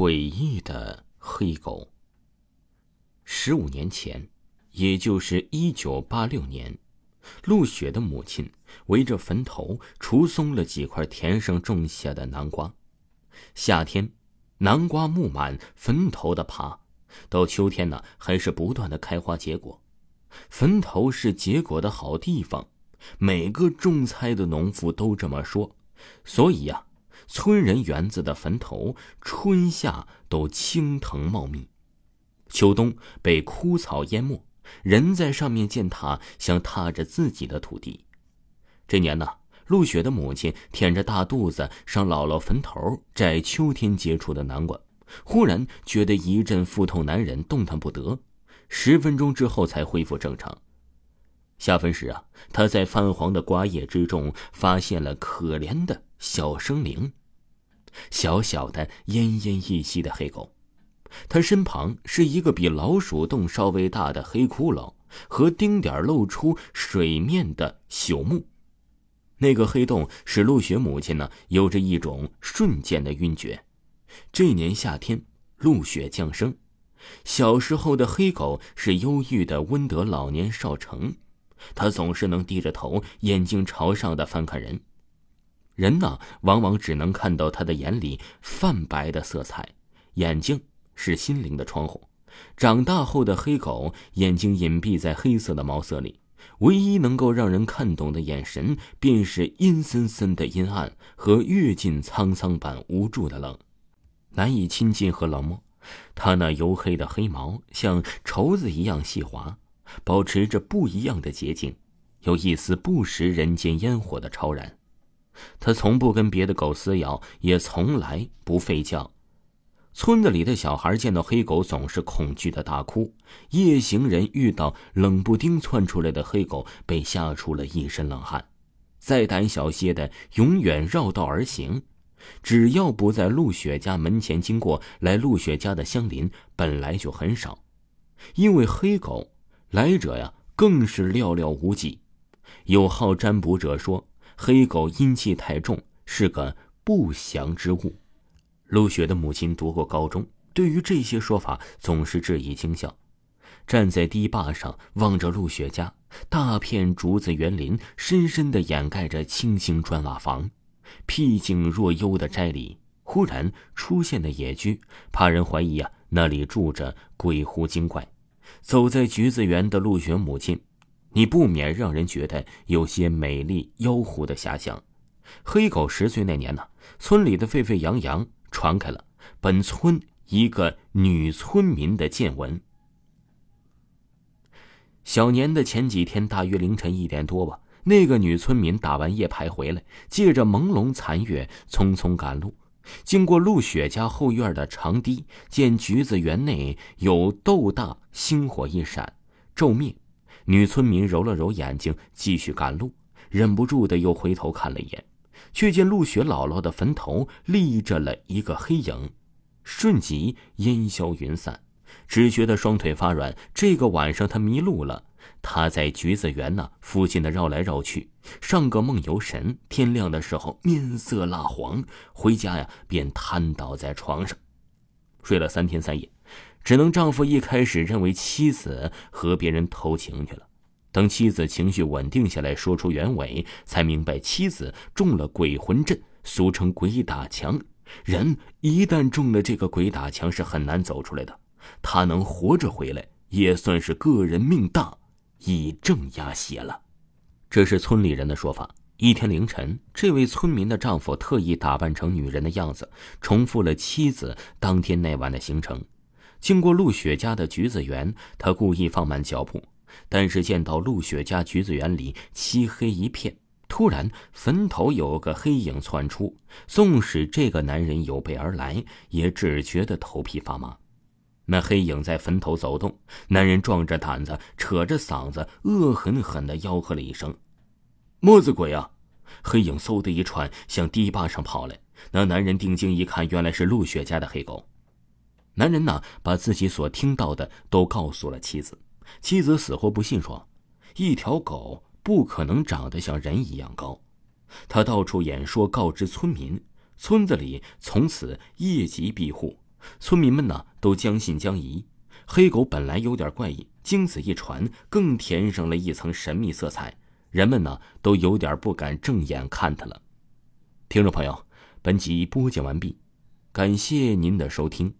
诡异的黑狗。十五年前，也就是一九八六年，陆雪的母亲围着坟头除松了几块田上种下的南瓜。夏天，南瓜木满坟头的爬；到秋天呢，还是不断的开花结果。坟头是结果的好地方，每个种菜的农妇都这么说。所以呀。村人园子的坟头，春夏都青藤茂密，秋冬被枯草淹没。人在上面践踏，像踏着自己的土地。这年呢，陆雪的母亲舔着大肚子上姥姥坟头摘秋天结出的南瓜，忽然觉得一阵腹痛难忍，动弹不得。十分钟之后才恢复正常。下坟时啊，他在泛黄的瓜叶之中发现了可怜的小生灵。小小的、奄奄一息的黑狗，它身旁是一个比老鼠洞稍微大的黑窟窿和丁点露出水面的朽木。那个黑洞使陆雪母亲呢有着一种瞬间的晕厥。这年夏天，陆雪降生，小时候的黑狗是忧郁的温德老年少成，他总是能低着头，眼睛朝上的翻看人。人呢，往往只能看到他的眼里泛白的色彩，眼睛是心灵的窗户。长大后的黑狗眼睛隐蔽在黑色的毛色里，唯一能够让人看懂的眼神，便是阴森森的阴暗和阅尽沧桑般无助的冷，难以亲近和冷漠。它那黝黑的黑毛像绸子一样细滑，保持着不一样的洁净，有一丝不食人间烟火的超然。他从不跟别的狗撕咬，也从来不吠叫。村子里的小孩见到黑狗，总是恐惧的大哭。夜行人遇到冷不丁窜出来的黑狗，被吓出了一身冷汗。再胆小些的，永远绕道而行。只要不在陆雪家门前经过，来陆雪家的乡邻本来就很少。因为黑狗来者呀，更是寥寥无几。有好占卜者说。黑狗阴气太重，是个不祥之物。陆雪的母亲读过高中，对于这些说法总是质疑轻笑。站在堤坝上望着陆雪家，大片竹子园林深深的掩盖着青青砖瓦房。僻静若幽的斋里，忽然出现的野居，怕人怀疑啊，那里住着鬼狐精怪。走在橘子园的陆雪母亲。你不免让人觉得有些美丽妖狐的遐想。黑狗十岁那年呢，村里的沸沸扬扬传开了本村一个女村民的见闻。小年的前几天，大约凌晨一点多吧，那个女村民打完夜牌回来，借着朦胧残月，匆匆赶路，经过陆雪家后院的长堤，见橘子园内有豆大星火一闪，骤灭。女村民揉了揉眼睛，继续赶路，忍不住的又回头看了一眼，却见陆雪姥姥的坟头立着了一个黑影，瞬即烟消云散，只觉得双腿发软。这个晚上她迷路了，他在橘子园那附近的绕来绕去，上个梦游神。天亮的时候面色蜡黄，回家呀便瘫倒在床上，睡了三天三夜。只能丈夫一开始认为妻子和别人偷情去了，等妻子情绪稳定下来，说出原委，才明白妻子中了鬼魂阵，俗称鬼打墙。人一旦中了这个鬼打墙，是很难走出来的。他能活着回来，也算是个人命大，以正压邪了。这是村里人的说法。一天凌晨，这位村民的丈夫特意打扮成女人的样子，重复了妻子当天那晚的行程。经过陆雪家的橘子园，他故意放慢脚步，但是见到陆雪家橘子园里漆黑一片，突然坟头有个黑影窜出，纵使这个男人有备而来，也只觉得头皮发麻。那黑影在坟头走动，男人壮着胆子，扯着嗓子，恶狠狠地吆喝了一声：“么子鬼啊！”黑影嗖的一窜，向堤坝上跑来。那男人定睛一看，原来是陆雪家的黑狗。男人呢，把自己所听到的都告诉了妻子。妻子死活不信，说：“一条狗不可能长得像人一样高。”他到处演说，告知村民，村子里从此夜疾闭户，村民们呢都将信将疑。黑狗本来有点怪异，经此一传，更添上了一层神秘色彩。人们呢都有点不敢正眼看他了。听众朋友，本集播讲完毕，感谢您的收听。